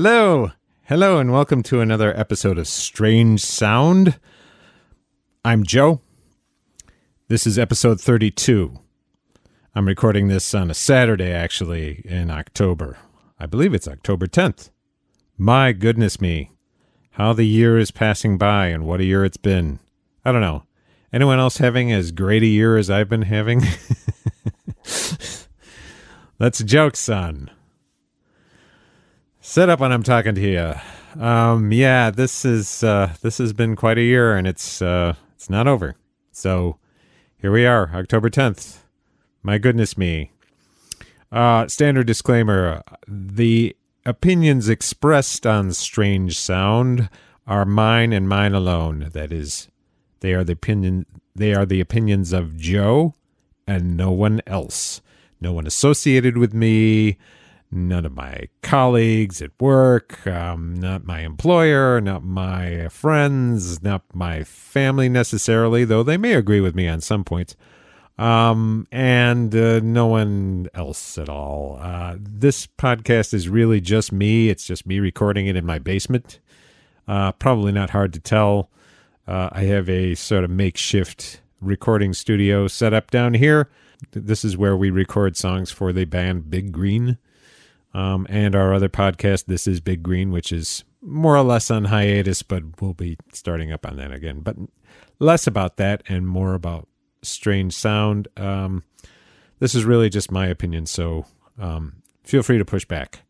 Hello, hello, and welcome to another episode of Strange Sound. I'm Joe. This is episode 32. I'm recording this on a Saturday, actually, in October. I believe it's October 10th. My goodness me, how the year is passing by and what a year it's been. I don't know. Anyone else having as great a year as I've been having? That's a joke, son. Set up when I'm talking to you. Um, yeah, this is uh, this has been quite a year, and it's uh, it's not over. So here we are, October 10th. My goodness me. Uh, standard disclaimer: the opinions expressed on Strange Sound are mine and mine alone. That is, they are the opinion. They are the opinions of Joe and no one else. No one associated with me none of my colleagues at work, um, not my employer, not my friends, not my family necessarily, though they may agree with me on some points, um, and uh, no one else at all. Uh, this podcast is really just me. It's just me recording it in my basement. Uh, probably not hard to tell. Uh, I have a sort of makeshift recording studio set up down here. This is where we record songs for the band Big Green um, and our other podcast, This is Big Green, which is more or less on hiatus, but we'll be starting up on that again. But less about that and more about strange sound. Um, this is really just my opinion, so um, feel free to push back.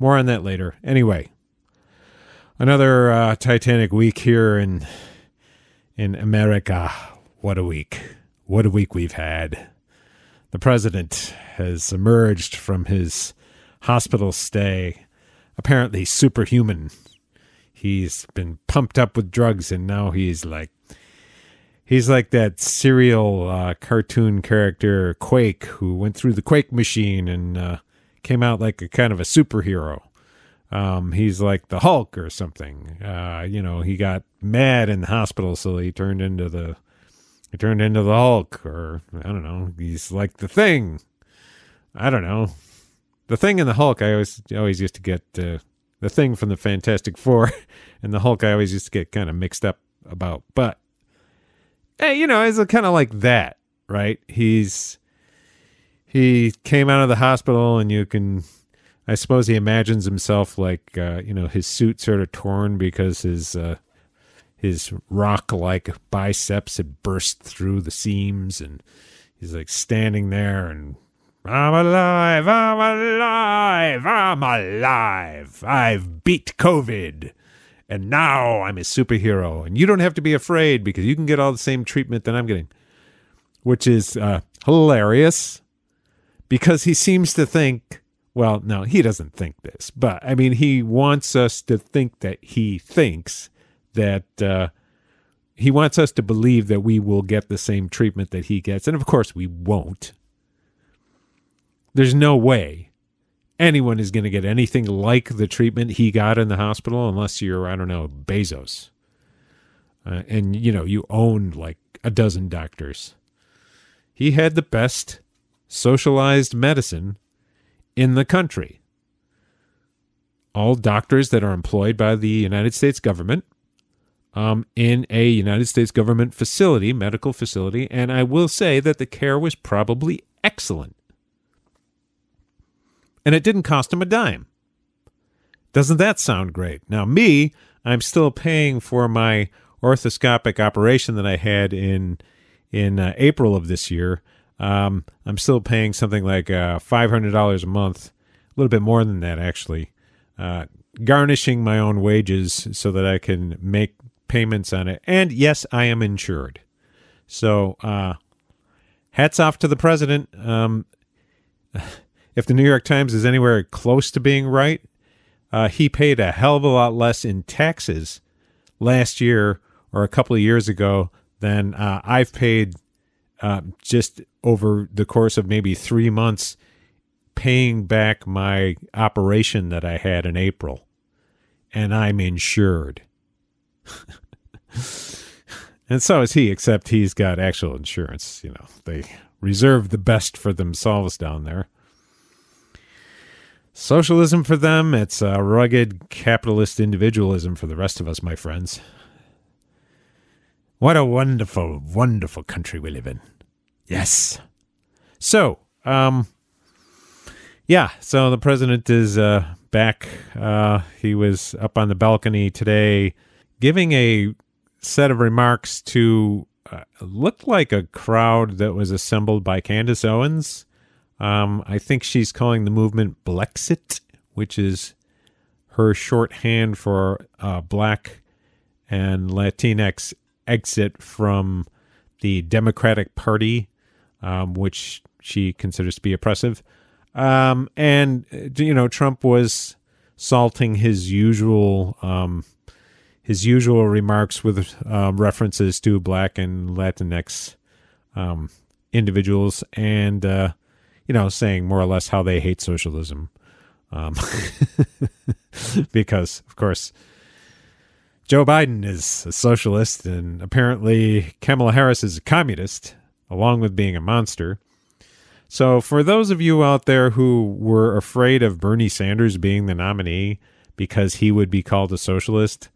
More on that later. Anyway, another uh, Titanic week here in in America. What a week! What a week we've had. The president has emerged from his hospital stay, apparently superhuman. He's been pumped up with drugs, and now he's like he's like that cereal uh, cartoon character Quake, who went through the Quake machine and uh, came out like a kind of a superhero. Um, he's like the Hulk or something. Uh, you know, he got mad in the hospital, so he turned into the he turned into the Hulk, or I don't know. He's like the Thing. I don't know the thing and the Hulk, I always always used to get uh, the thing from the Fantastic Four, and the Hulk I always used to get kind of mixed up about. But hey, you know, it's kind of like that, right? He's he came out of the hospital, and you can, I suppose, he imagines himself like uh, you know his suit sort of torn because his uh, his rock like biceps had burst through the seams, and he's like standing there and I'm alive, I'm alive, I'm alive. I've beat COVID. And now I'm a superhero. And you don't have to be afraid because you can get all the same treatment that I'm getting, which is uh, hilarious because he seems to think, well, no, he doesn't think this, but I mean, he wants us to think that he thinks that uh, he wants us to believe that we will get the same treatment that he gets. And of course, we won't. There's no way anyone is going to get anything like the treatment he got in the hospital unless you're, I don't know, Bezos. Uh, and, you know, you own like a dozen doctors. He had the best socialized medicine in the country. All doctors that are employed by the United States government um, in a United States government facility, medical facility. And I will say that the care was probably excellent and it didn't cost him a dime. Doesn't that sound great? Now, me, I'm still paying for my arthroscopic operation that I had in in uh, April of this year. Um, I'm still paying something like uh, $500 a month, a little bit more than that actually, uh, garnishing my own wages so that I can make payments on it. And yes, I am insured. So, uh, hats off to the president. Um, if the New York Times is anywhere close to being right, uh, he paid a hell of a lot less in taxes last year or a couple of years ago than uh, I've paid uh, just over the course of maybe three months paying back my operation that I had in April. And I'm insured. and so is he, except he's got actual insurance. You know, they reserve the best for themselves down there. Socialism for them, it's a rugged capitalist individualism for the rest of us, my friends. What a wonderful, wonderful country we live in. Yes. So, um, yeah, so the president is uh, back. Uh, he was up on the balcony today giving a set of remarks to uh, looked like a crowd that was assembled by Candace Owens um, I think she's calling the movement Blexit, which is her shorthand for uh, black and Latinx exit from the Democratic Party, um, which she considers to be oppressive. Um, and, you know, Trump was salting his usual. Um, his usual remarks with uh, references to black and Latinx um, individuals, and uh, you know, saying more or less how they hate socialism. Um, because, of course, Joe Biden is a socialist, and apparently Kamala Harris is a communist, along with being a monster. So, for those of you out there who were afraid of Bernie Sanders being the nominee because he would be called a socialist,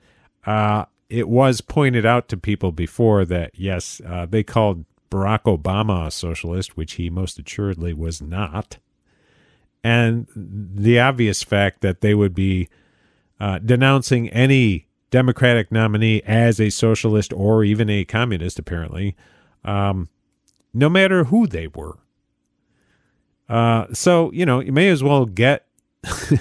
uh, it was pointed out to people before that yes, uh, they called Barack Obama a socialist, which he most assuredly was not, and the obvious fact that they would be uh, denouncing any Democratic nominee as a socialist or even a communist, apparently, um, no matter who they were. Uh, so you know, you may as well get you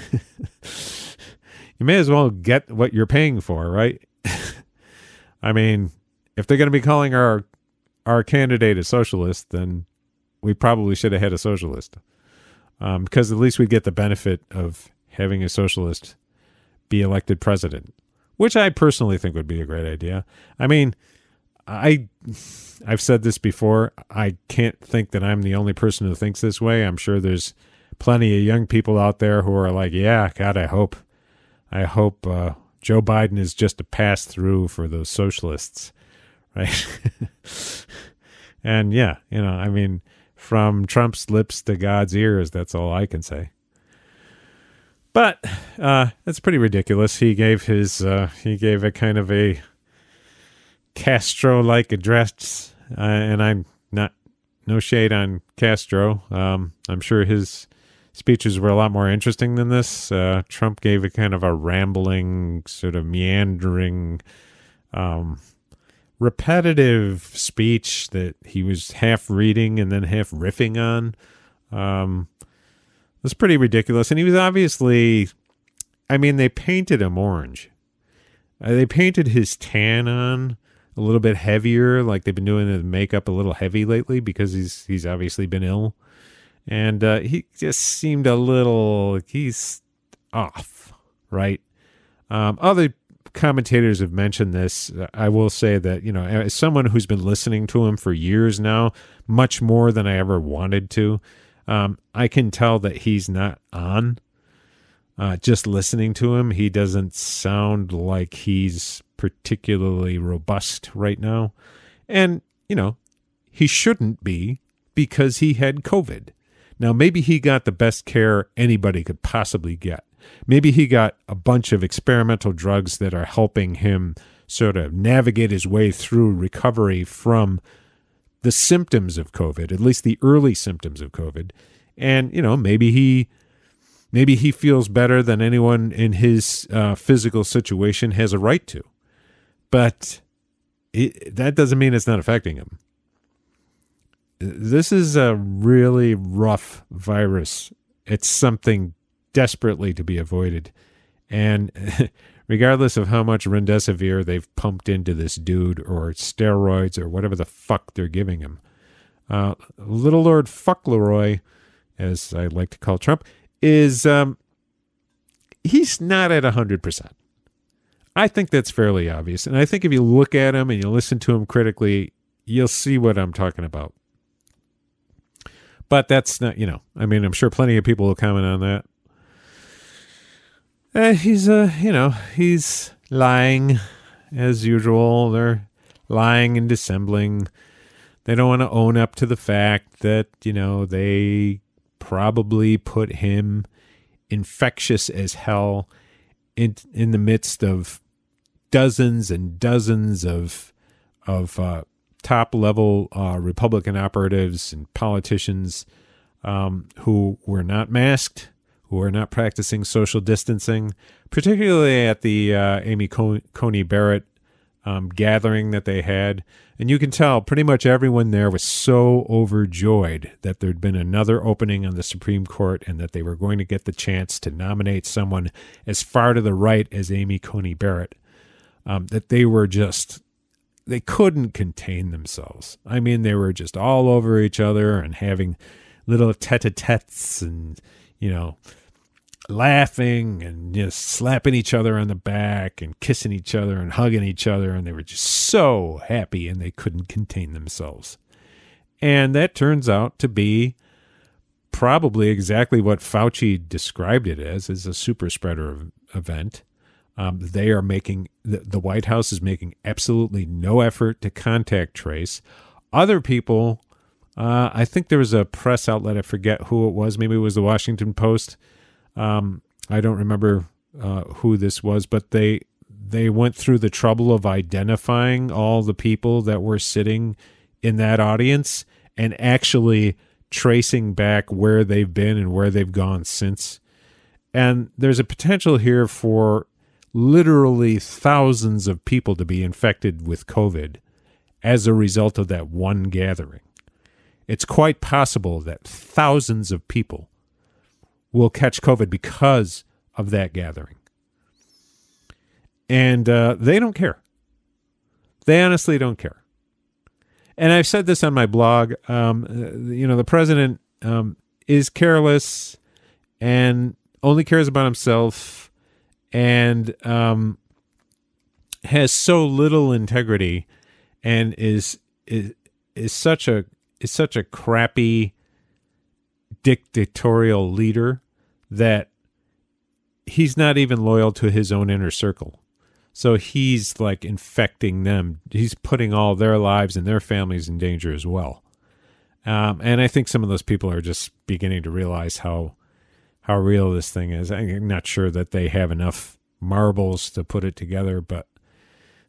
may as well get what you're paying for, right? I mean, if they're going to be calling our our candidate is socialist, then we probably should have had a socialist. Um, because at least we get the benefit of having a socialist be elected president, which I personally think would be a great idea. I mean, I I've said this before. I can't think that I'm the only person who thinks this way. I'm sure there's plenty of young people out there who are like, "Yeah, God, I hope, I hope uh, Joe Biden is just a pass through for those socialists." Right? and yeah, you know, I mean, from Trump's lips to God's ears, that's all I can say. But uh, it's pretty ridiculous. He gave his uh, he gave a kind of a Castro-like address, uh, and I'm not no shade on Castro. Um, I'm sure his speeches were a lot more interesting than this. Uh, Trump gave a kind of a rambling, sort of meandering, um, repetitive speech that he was half reading and then half riffing on. Um, was pretty ridiculous. And he was obviously, I mean, they painted him orange. Uh, they painted his tan on a little bit heavier, like they've been doing the makeup a little heavy lately because he's he's obviously been ill, and uh, he just seemed a little he's off, right? Um, other commentators have mentioned this. I will say that, you know, as someone who's been listening to him for years now, much more than I ever wanted to, um, I can tell that he's not on. Uh, just listening to him, he doesn't sound like he's particularly robust right now. And, you know, he shouldn't be because he had COVID. Now, maybe he got the best care anybody could possibly get. Maybe he got a bunch of experimental drugs that are helping him sort of navigate his way through recovery from the symptoms of COVID, at least the early symptoms of COVID. And, you know, maybe he maybe he feels better than anyone in his uh, physical situation has a right to. But it, that doesn't mean it's not affecting him. This is a really rough virus. It's something desperately to be avoided. And regardless of how much remdesivir they've pumped into this dude or steroids or whatever the fuck they're giving him, uh, little Lord Fuckleroy as I like to call Trump, is um, he's not at 100%. I think that's fairly obvious. And I think if you look at him and you listen to him critically, you'll see what I'm talking about. But that's not, you know, I mean, I'm sure plenty of people will comment on that. Uh, he's, uh, you know, he's lying as usual. They're lying and dissembling. They don't want to own up to the fact that, you know, they probably put him infectious as hell in in the midst of dozens and dozens of of uh, top level uh, Republican operatives and politicians um, who were not masked, who are not practicing social distancing, particularly at the uh, Amy Coney Barrett um, gathering that they had. And you can tell pretty much everyone there was so overjoyed that there'd been another opening on the Supreme Court and that they were going to get the chance to nominate someone as far to the right as Amy Coney Barrett um, that they were just, they couldn't contain themselves. I mean, they were just all over each other and having little tete a tetes and, you know, laughing and just slapping each other on the back and kissing each other and hugging each other. And they were just so happy and they couldn't contain themselves. And that turns out to be probably exactly what Fauci described it as, as a super spreader event. Um, they are making, the, the White House is making absolutely no effort to contact trace. Other people, uh, I think there was a press outlet, I forget who it was, maybe it was the Washington Post, um, I don't remember uh, who this was, but they they went through the trouble of identifying all the people that were sitting in that audience and actually tracing back where they've been and where they've gone since. And there's a potential here for literally thousands of people to be infected with COVID as a result of that one gathering. It's quite possible that thousands of people will catch COVID because of that gathering. And uh, they don't care. They honestly don't care. And I've said this on my blog. Um, uh, you know, the president um, is careless and only cares about himself and um, has so little integrity and is is is such a is such a crappy dictatorial leader that he's not even loyal to his own inner circle. So he's like infecting them. He's putting all their lives and their families in danger as well. Um, and I think some of those people are just beginning to realize how how real this thing is. I'm not sure that they have enough marbles to put it together, but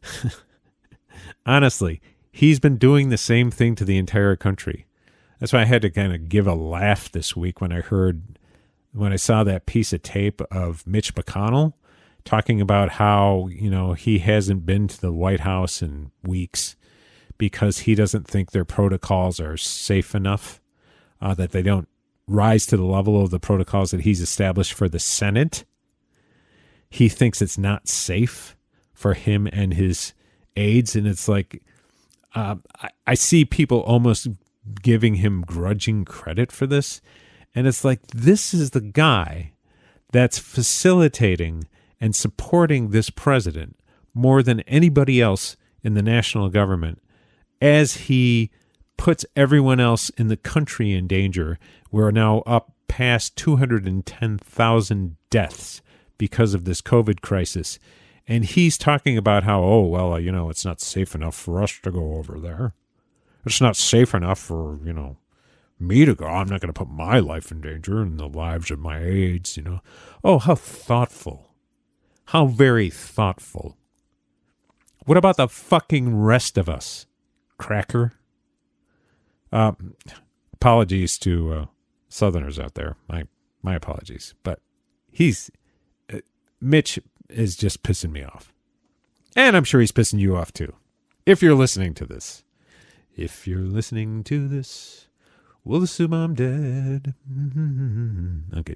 honestly, he's been doing the same thing to the entire country. That's why I had to kind of give a laugh this week when I heard, when I saw that piece of tape of Mitch McConnell talking about how, you know, he hasn't been to the White House in weeks because he doesn't think their protocols are safe enough, uh, that they don't rise to the level of the protocols that he's established for the Senate. He thinks it's not safe for him and his aides. And it's like, uh, I, I see people almost giving him grudging credit for this. And it's like, this is the guy that's facilitating and supporting this president more than anybody else in the national government as he puts everyone else in the country in danger. We're now up past 210,000 deaths because of this COVID crisis. And he's talking about how, oh, well, you know, it's not safe enough for us to go over there it's not safe enough for, you know, me to go. I'm not going to put my life in danger and the lives of my aides, you know. Oh, how thoughtful. How very thoughtful. What about the fucking rest of us, cracker? Uh, apologies to uh, Southerners out there. My my apologies, but he's uh, Mitch is just pissing me off, and I'm sure he's pissing you off too. If you're listening to this, if you're listening to this, we'll assume I'm dead. Okay.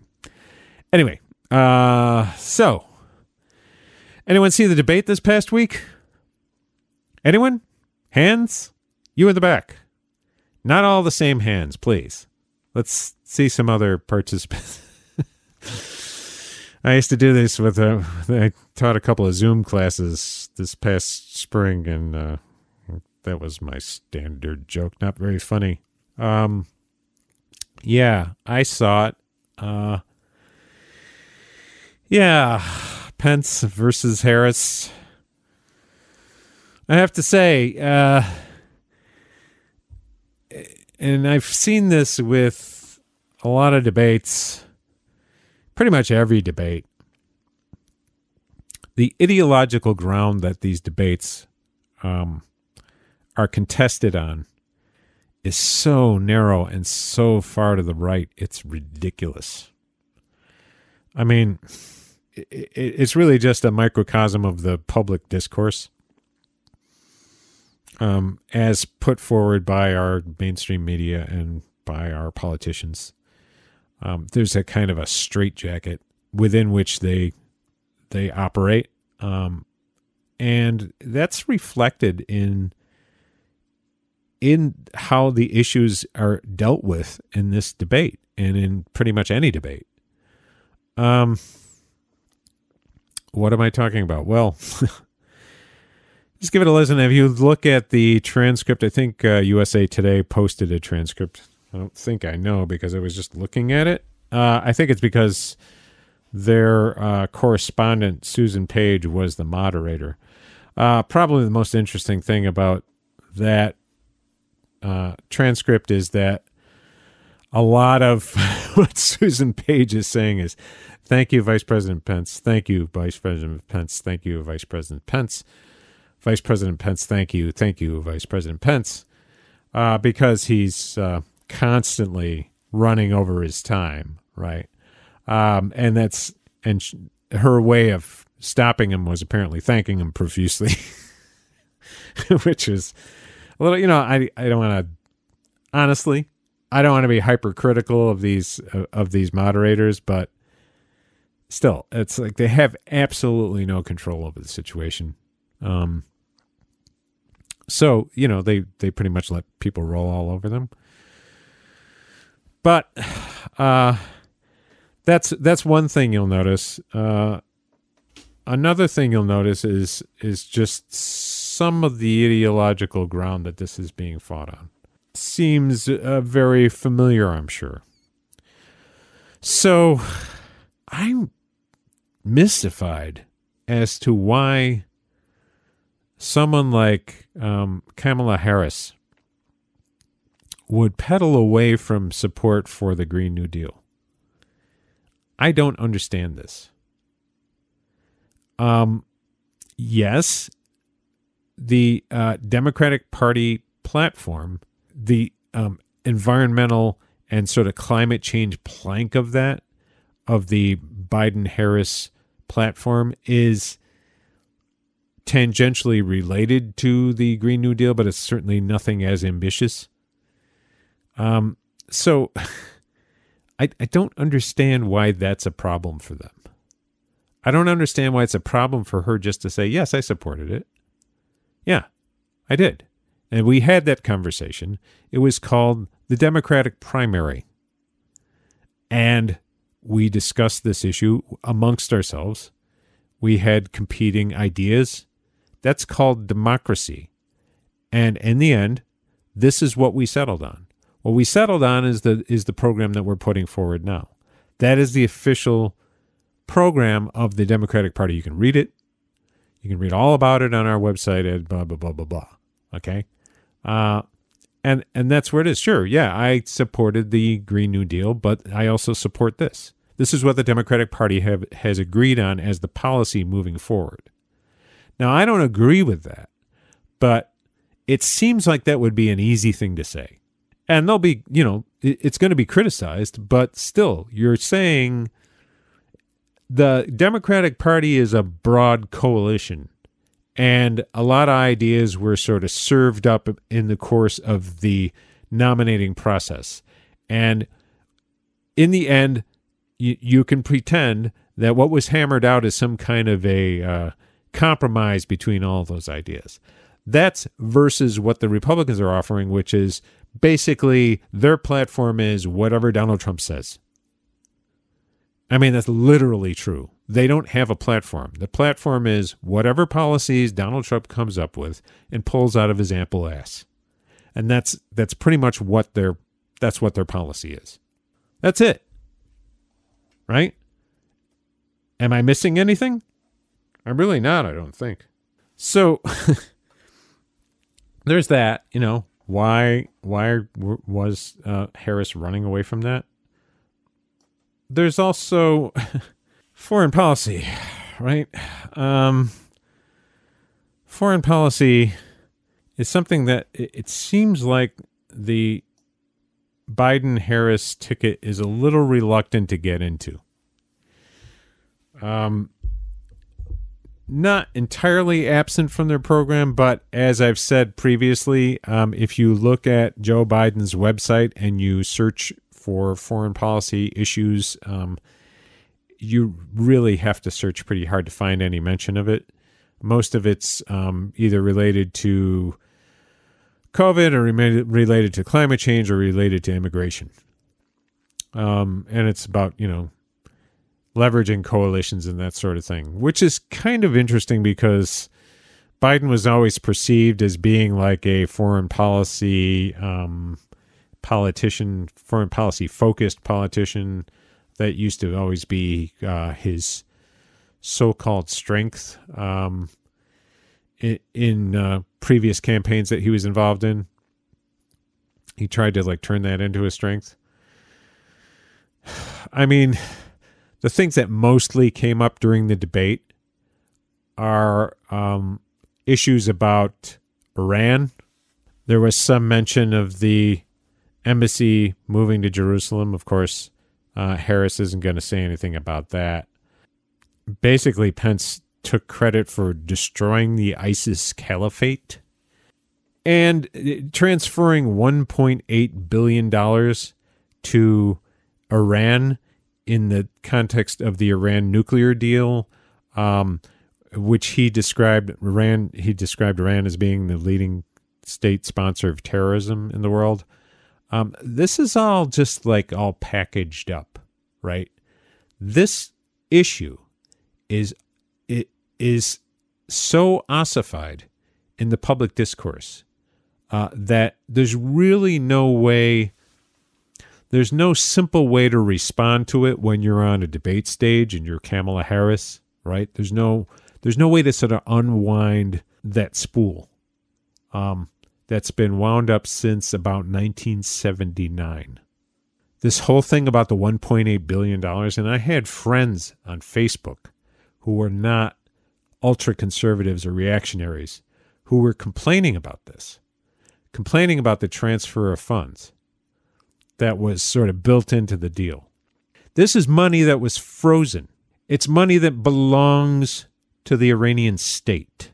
Anyway, uh, so anyone see the debate this past week? Anyone? Hands? You in the back. Not all the same hands, please. let's see some other participants. I used to do this with uh, I taught a couple of Zoom classes this past spring, and uh, that was my standard joke. Not very funny. Um, yeah, I saw it. Uh, yeah, Pence versus Harris. I have to say, uh, and I've seen this with a lot of debates, pretty much every debate. The ideological ground that these debates um, are contested on is so narrow and so far to the right, it's ridiculous. I mean, it's really just a microcosm of the public discourse um, as put forward by our mainstream media and by our politicians. Um, there's a kind of a straitjacket within which they they operate, um, and that's reflected in in how the issues are dealt with in this debate and in pretty much any debate. Um, what am I talking about? Well, just give it a listen. If you look at the transcript, I think uh, USA Today posted a transcript. I don't think I know because I was just looking at it. Uh, I think it's because their uh, correspondent, Susan Page, was the moderator. Uh, probably the most interesting thing about that uh, transcript is that a lot of what Susan Page is saying is, "Thank you, Vice President Pence. Thank you, Vice President Pence. Thank you, Vice President Pence. Vice President Pence. Thank you, thank you, Vice President Pence," uh, because he's uh, constantly running over his time, right? Um, and that's and sh- her way of stopping him was apparently thanking him profusely, which is a little, you know, I I don't want to honestly, I don't want to be hypercritical of these uh, of these moderators, but still, it's like they have absolutely no control over the situation. Um, so you know they they pretty much let people roll all over them. But uh, that's that's one thing you'll notice. Uh, another thing you'll notice is is just some of the ideological ground that this is being fought on. Seems uh, very familiar, I'm sure. So I'm mystified as to why someone like um, Kamala Harris would pedal away from support for the Green New Deal. I don't understand this. Um, yes, the uh, Democratic Party platform, the um, environmental and sort of climate change plank of that, of the Biden Harris platform, is tangentially related to the Green New Deal, but it's certainly nothing as ambitious. Um, so I, I don't understand why that's a problem for them. I don't understand why it's a problem for her just to say, yes, I supported it. Yeah, I did. And we had that conversation. It was called the Democratic primary. And we discussed this issue amongst ourselves. We had competing ideas. That's called democracy. And in the end, this is what we settled on. What we settled on is the is the program that we're putting forward now. That is the official program of the Democratic Party. You can read it. You can read all about it on our website at blah blah blah blah blah. Okay, uh, and and that's where it is. Sure, yeah, I supported the Green New Deal, but I also support this. This is what the Democratic Party have has agreed on as the policy moving forward. Now, I don't agree with that, but it seems like that would be an easy thing to say. And they'll be, you know, it's going to be criticized, but still, you're saying the Democratic Party is a broad coalition, and a lot of ideas were sort of served up in the course of the nominating process. And in the end, you, you can pretend that what was hammered out is some kind of a uh, compromise between all those ideas. That's versus what the Republicans are offering, which is basically their platform is whatever Donald Trump says. I mean, that's literally true. They don't have a platform. The platform is whatever policies Donald Trump comes up with and pulls out of his ample ass. And that's that's pretty much what their that's what their policy is. That's it. Right? Am I missing anything? I'm really not, I don't think. So there's that, you know, why why was uh, Harris running away from that? There's also foreign policy, right? Um, foreign policy is something that it, it seems like the Biden Harris ticket is a little reluctant to get into. Um, not entirely absent from their program, but as I've said previously, um, if you look at Joe Biden's website and you search for foreign policy issues, um, you really have to search pretty hard to find any mention of it. Most of it's um, either related to COVID or related to climate change or related to immigration. Um, and it's about, you know, leveraging coalitions and that sort of thing, which is kind of interesting because Biden was always perceived as being like a foreign policy um, politician, foreign policy focused politician. That used to always be uh, his so called strength um, in, in uh, previous campaigns that he was involved in. He tried to like turn that into a strength. I mean, the things that mostly came up during the debate are um, issues about Iran. There was some mention of the embassy moving to Jerusalem. Of course, uh, Harris isn't going to say anything about that. Basically, Pence took credit for destroying the ISIS caliphate and uh, transferring $1.8 billion to Iran in the context of the Iran nuclear deal, um, which he described Iran. He described Iran as being the leading state sponsor of terrorism in the world. Um, this is all just like all packaged up, right? This issue is it is so ossified in the public discourse uh, that there's really no way there's no simple way to respond to it when you're on a debate stage and you're Kamala Harris, right? There's no there's no way to sort of unwind that spool. Um, that's been wound up since about 1979. This whole thing about the 1.8 billion dollars, and I had friends on Facebook who were not ultra conservatives or reactionaries who were complaining about this, complaining about the transfer of funds that was sort of built into the deal. This is money that was frozen. It's money that belongs to the Iranian state.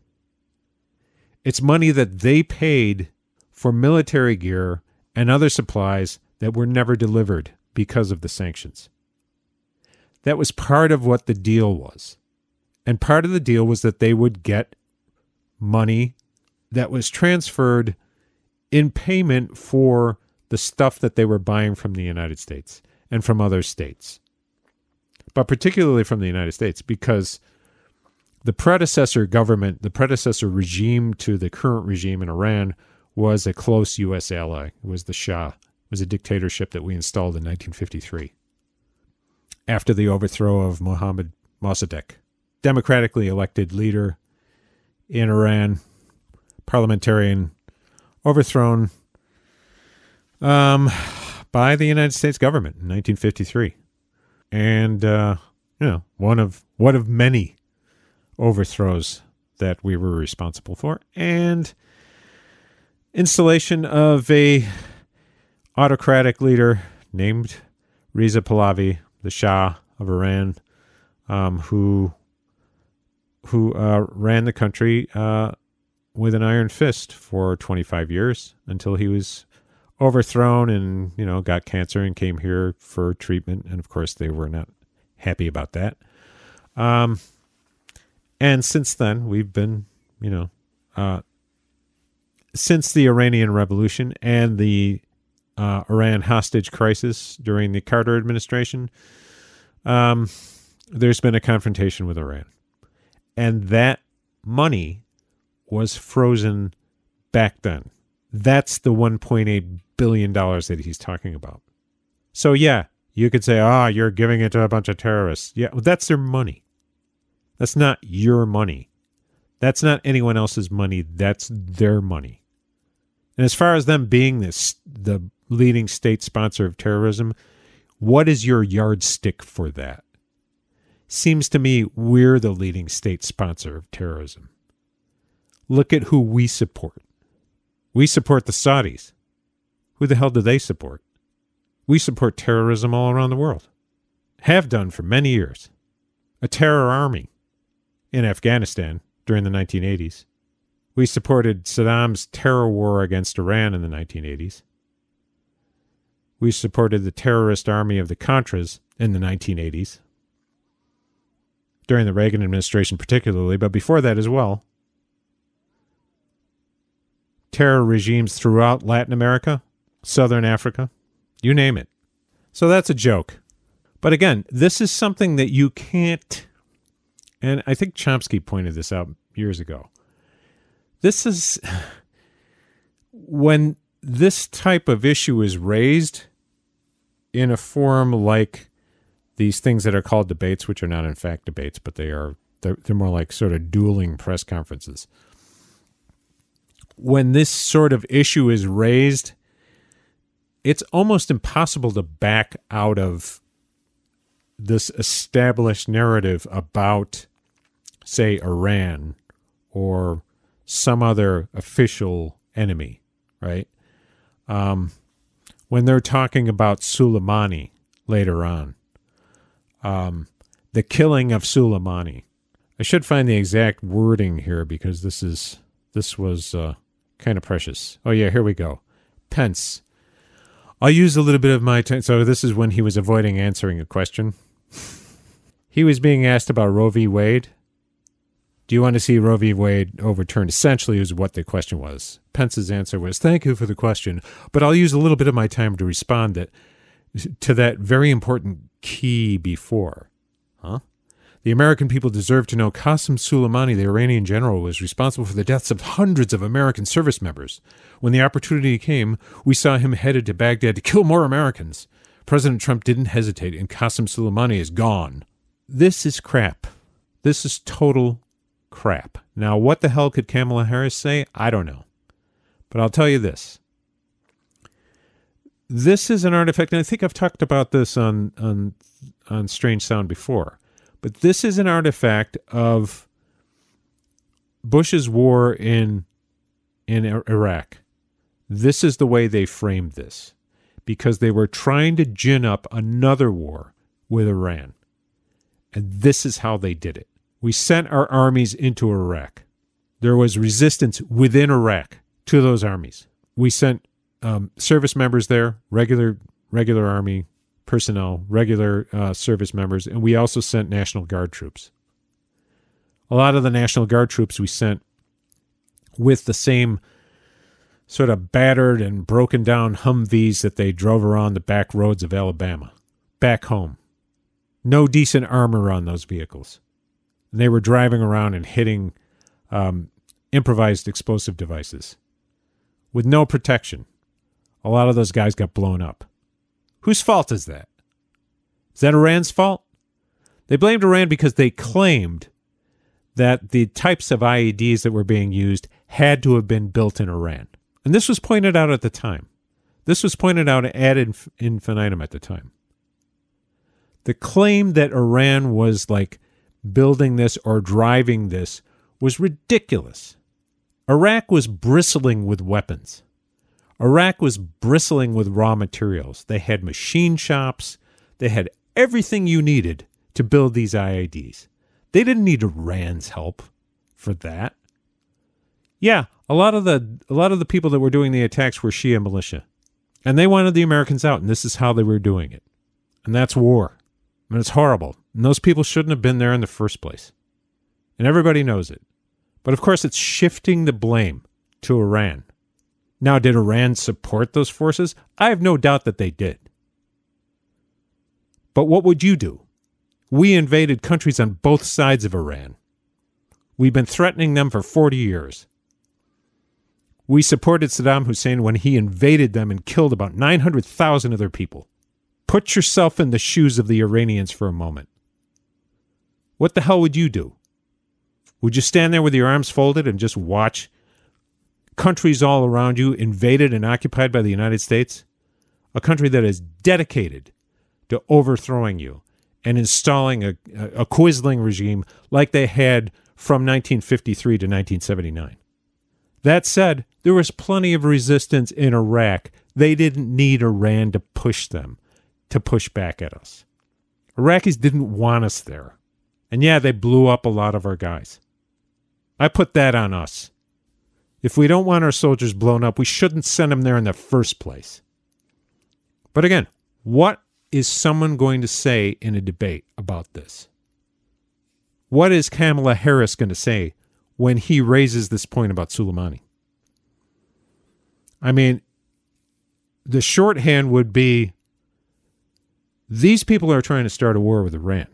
It's money that they paid for military gear and other supplies that were never delivered because of the sanctions. That was part of what the deal was. And part of the deal was that they would get money that was transferred in payment for the stuff that they were buying from the United States and from other states, but particularly from the United States, because the predecessor government, the predecessor regime to the current regime in Iran, was a close U.S. ally. It was the Shah. It was a dictatorship that we installed in 1953 after the overthrow of Mohammad Mossadegh, democratically elected leader in Iran, parliamentarian, overthrown um, by the United States government in 1953, and uh, you know one of one of many overthrows that we were responsible for, and installation of a autocratic leader named Reza Pahlavi, the Shah of Iran, um, who who uh, ran the country uh, with an iron fist for 25 years until he was overthrown and you know got cancer and came here for treatment. And of course they were not happy about that. Um and since then we've been you know uh since the Iranian Revolution and the uh, Iran hostage crisis during the Carter administration, um, there's been a confrontation with Iran. And that money was frozen back then. That's the $1.8 billion that he's talking about. So, yeah, you could say, ah, oh, you're giving it to a bunch of terrorists. Yeah, well, that's their money. That's not your money. That's not anyone else's money. That's their money. And as far as them being this the leading state sponsor of terrorism, what is your yardstick for that? Seems to me we're the leading state sponsor of terrorism. Look at who we support. We support the Saudis. Who the hell do they support? We support terrorism all around the world. Have done for many years. A terror army in Afghanistan during the 1980s. We supported Saddam's terror war against Iran in the 1980s. We supported the terrorist army of the Contras in the 1980s, during the Reagan administration, particularly, but before that as well. Terror regimes throughout Latin America, Southern Africa, you name it. So that's a joke. But again, this is something that you can't, and I think Chomsky pointed this out years ago. This is when this type of issue is raised in a forum like these things that are called debates, which are not in fact debates, but they are they're, they're more like sort of dueling press conferences. When this sort of issue is raised, it's almost impossible to back out of this established narrative about, say, Iran or some other official enemy, right? Um, when they're talking about Soleimani later on, um, the killing of Soleimani. I should find the exact wording here because this is this was uh, kind of precious. Oh yeah, here we go. Pence. I'll use a little bit of my time. So this is when he was avoiding answering a question. he was being asked about Roe v. Wade, do you want to see Roe v. Wade overturned? Essentially, is what the question was. Pence's answer was, "Thank you for the question, but I'll use a little bit of my time to respond that to that very important key before." Huh? The American people deserve to know Qasem Soleimani, the Iranian general, was responsible for the deaths of hundreds of American service members. When the opportunity came, we saw him headed to Baghdad to kill more Americans. President Trump didn't hesitate, and Qasem Soleimani is gone. This is crap. This is total crap. Now, what the hell could Kamala Harris say? I don't know. But I'll tell you this. This is an artifact, and I think I've talked about this on on on Strange Sound before. But this is an artifact of Bush's war in in Iraq. This is the way they framed this because they were trying to gin up another war with Iran. And this is how they did it. We sent our armies into Iraq. There was resistance within Iraq to those armies. We sent um, service members there, regular regular army personnel, regular uh, service members, and we also sent National Guard troops. A lot of the National Guard troops we sent with the same sort of battered and broken down Humvees that they drove around the back roads of Alabama, back home. No decent armor on those vehicles and they were driving around and hitting um, improvised explosive devices with no protection. A lot of those guys got blown up. Whose fault is that? Is that Iran's fault? They blamed Iran because they claimed that the types of IEDs that were being used had to have been built in Iran. And this was pointed out at the time. This was pointed out ad infinitum at the time. The claim that Iran was like building this or driving this was ridiculous. Iraq was bristling with weapons. Iraq was bristling with raw materials. They had machine shops. They had everything you needed to build these IEDs. They didn't need Iran's help for that. Yeah, a lot of the a lot of the people that were doing the attacks were Shia militia. And they wanted the Americans out, and this is how they were doing it. And that's war. And it's horrible. And those people shouldn't have been there in the first place. And everybody knows it. But of course, it's shifting the blame to Iran. Now, did Iran support those forces? I have no doubt that they did. But what would you do? We invaded countries on both sides of Iran. We've been threatening them for 40 years. We supported Saddam Hussein when he invaded them and killed about 900,000 of their people. Put yourself in the shoes of the Iranians for a moment. What the hell would you do? Would you stand there with your arms folded and just watch countries all around you invaded and occupied by the United States? A country that is dedicated to overthrowing you and installing a, a Quisling regime like they had from 1953 to 1979. That said, there was plenty of resistance in Iraq. They didn't need Iran to push them, to push back at us. Iraqis didn't want us there. And yeah, they blew up a lot of our guys. I put that on us. If we don't want our soldiers blown up, we shouldn't send them there in the first place. But again, what is someone going to say in a debate about this? What is Kamala Harris going to say when he raises this point about Soleimani? I mean, the shorthand would be these people are trying to start a war with Iran.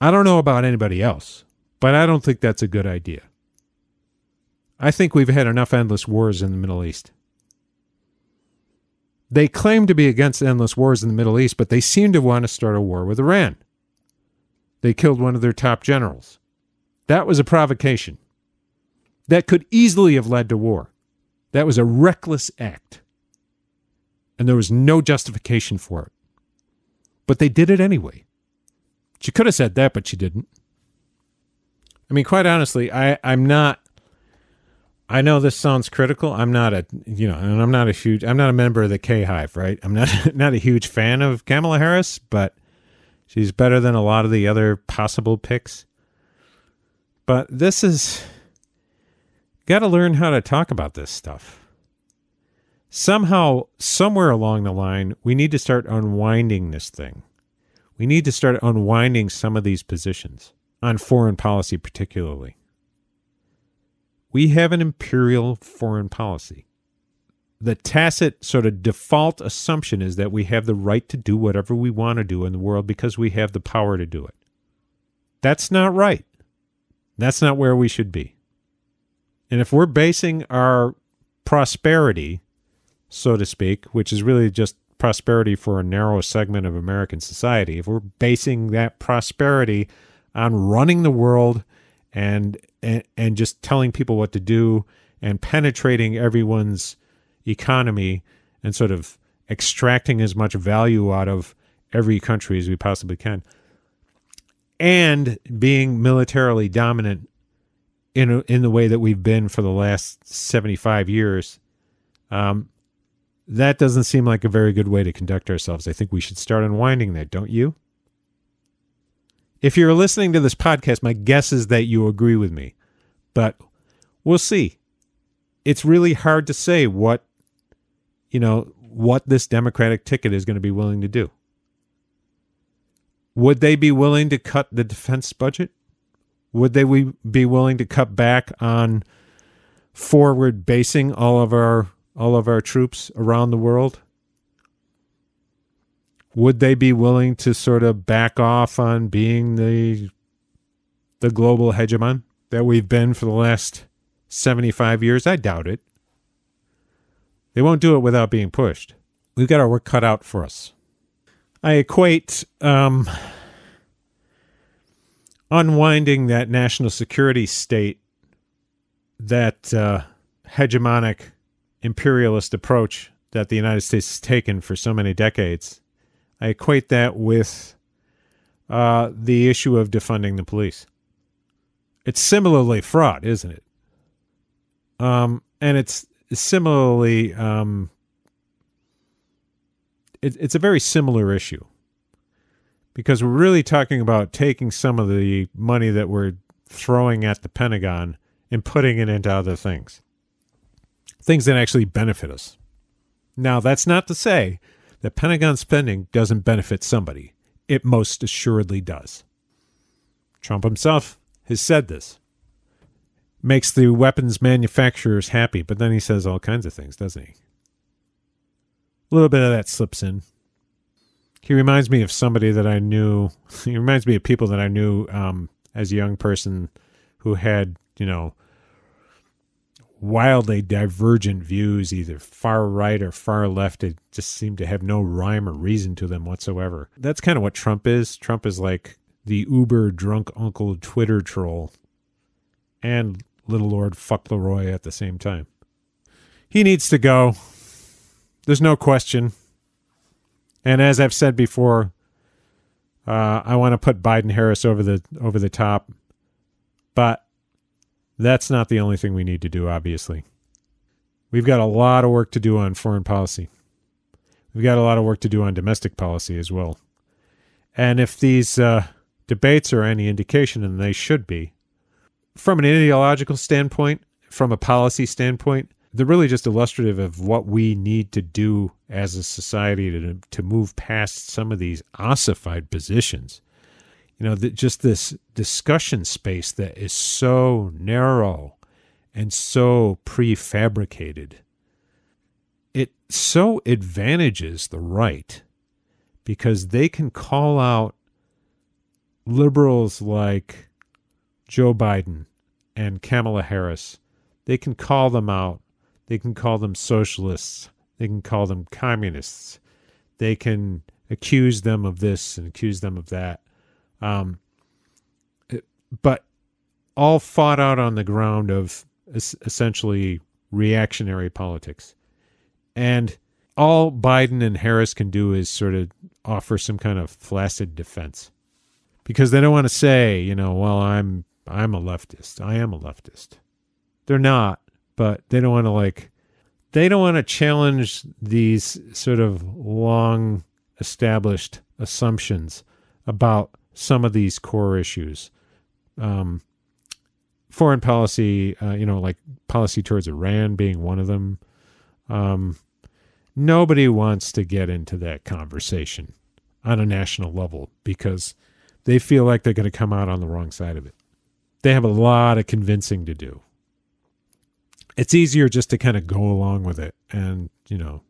I don't know about anybody else, but I don't think that's a good idea. I think we've had enough endless wars in the Middle East. They claim to be against endless wars in the Middle East, but they seem to want to start a war with Iran. They killed one of their top generals. That was a provocation. That could easily have led to war. That was a reckless act. And there was no justification for it. But they did it anyway. She could have said that, but she didn't. I mean, quite honestly, I, I'm not I know this sounds critical. I'm not a you know, and I'm not a huge I'm not a member of the K Hive, right? I'm not not a huge fan of Kamala Harris, but she's better than a lot of the other possible picks. But this is got to learn how to talk about this stuff. Somehow, somewhere along the line, we need to start unwinding this thing. We need to start unwinding some of these positions on foreign policy, particularly. We have an imperial foreign policy. The tacit sort of default assumption is that we have the right to do whatever we want to do in the world because we have the power to do it. That's not right. That's not where we should be. And if we're basing our prosperity, so to speak, which is really just prosperity for a narrow segment of American society, if we're basing that prosperity on running the world and and, and just telling people what to do and penetrating everyone's economy and sort of extracting as much value out of every country as we possibly can and being militarily dominant in in the way that we've been for the last 75 years um, that doesn't seem like a very good way to conduct ourselves i think we should start unwinding that don't you if you're listening to this podcast, my guess is that you agree with me, but we'll see. It's really hard to say what, you know, what this Democratic ticket is going to be willing to do. Would they be willing to cut the defense budget? Would they be willing to cut back on forward basing all of our all of our troops around the world? would they be willing to sort of back off on being the the global hegemon that we've been for the last 75 years? I doubt it. They won't do it without being pushed. We've got our work cut out for us. I equate um, unwinding that national security state, that uh, hegemonic imperialist approach that the United States has taken for so many decades I equate that with uh, the issue of defunding the police. It's similarly fraught, isn't it? Um, and it's similarly, um, it, it's a very similar issue because we're really talking about taking some of the money that we're throwing at the Pentagon and putting it into other things, things that actually benefit us. Now, that's not to say that Pentagon spending doesn't benefit somebody. It most assuredly does. Trump himself has said this. makes the weapons manufacturers happy, but then he says all kinds of things, doesn't he? A little bit of that slips in. He reminds me of somebody that I knew. He reminds me of people that I knew um, as a young person who had, you know, wildly divergent views, either far right or far left. It just seemed to have no rhyme or reason to them whatsoever. That's kind of what Trump is. Trump is like the uber drunk uncle Twitter troll and little Lord Fuck Leroy at the same time. He needs to go. There's no question. And as I've said before, uh, I want to put Biden Harris over the over the top, but that's not the only thing we need to do. Obviously, we've got a lot of work to do on foreign policy. We've got a lot of work to do on domestic policy as well. And if these uh, debates are any indication, and they should be, from an ideological standpoint, from a policy standpoint, they're really just illustrative of what we need to do as a society to to move past some of these ossified positions. You know, just this discussion space that is so narrow and so prefabricated. It so advantages the right because they can call out liberals like Joe Biden and Kamala Harris. They can call them out they can call them socialists. They can call them communists. They can accuse them of this and accuse them of that. Um, but all fought out on the ground of essentially reactionary politics. And all Biden and Harris can do is sort of offer some kind of flaccid defense because they don't want to say, you know, well, I'm I'm a leftist. I am a leftist. They're not but they don't want to like they don't want to challenge these sort of long established assumptions about some of these core issues. Um, foreign policy, uh, you know, like policy towards Iran being one of them. Um, nobody wants to get into that conversation on a national level because they feel like they're going to come out on the wrong side of it. They have a lot of convincing to do it's easier just to kind of go along with it and, you know,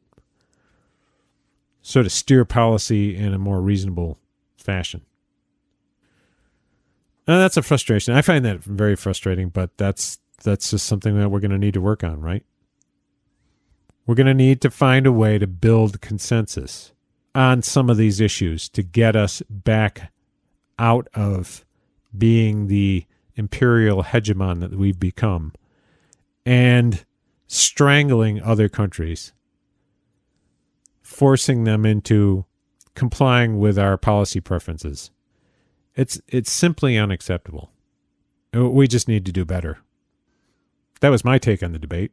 sort of steer policy in a more reasonable fashion. And that's a frustration. I find that very frustrating, but that's that's just something that we're going to need to work on, right? We're going to need to find a way to build consensus on some of these issues to get us back out of being the imperial hegemon that we've become and strangling other countries, forcing them into complying with our policy preferences. It's it's simply unacceptable. Uh, we just need to do better. That was my take on the debate.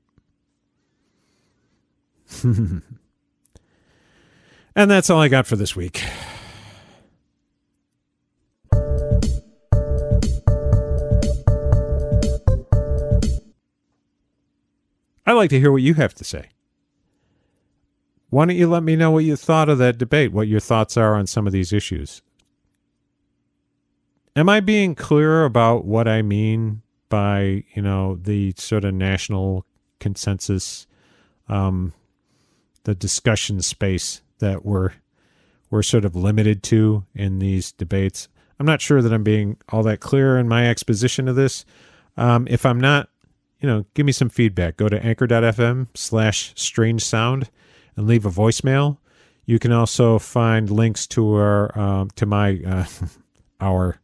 and that's all I got for this week. I'd like to hear what you have to say. Why don't you let me know what you thought of that debate, what your thoughts are on some of these issues? Am I being clear about what I mean by, you know, the sort of national consensus, um, the discussion space that we're we're sort of limited to in these debates? I'm not sure that I'm being all that clear in my exposition of this. Um, if I'm not, you know, give me some feedback. Go to anchor.fm slash strange sound and leave a voicemail. You can also find links to our um, to my uh, our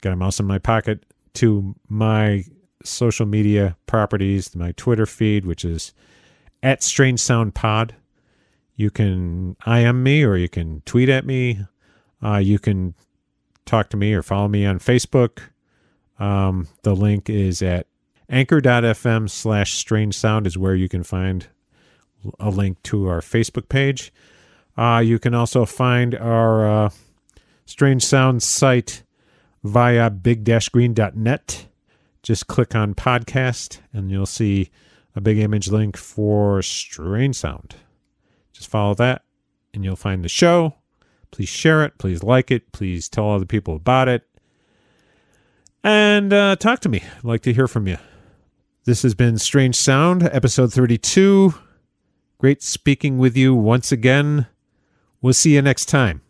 got a mouse in my pocket to my social media properties, my Twitter feed, which is at Strange Sound Pod. You can IM me or you can tweet at me. Uh, you can talk to me or follow me on Facebook. Um, the link is at Anchor.fm slash strange sound is where you can find a link to our Facebook page. Uh, you can also find our uh, Strange Sound site via big-green.net. Just click on podcast and you'll see a big image link for Strange Sound. Just follow that and you'll find the show. Please share it. Please like it. Please tell other people about it. And uh, talk to me. I'd like to hear from you. This has been Strange Sound, episode 32. Great speaking with you once again. We'll see you next time.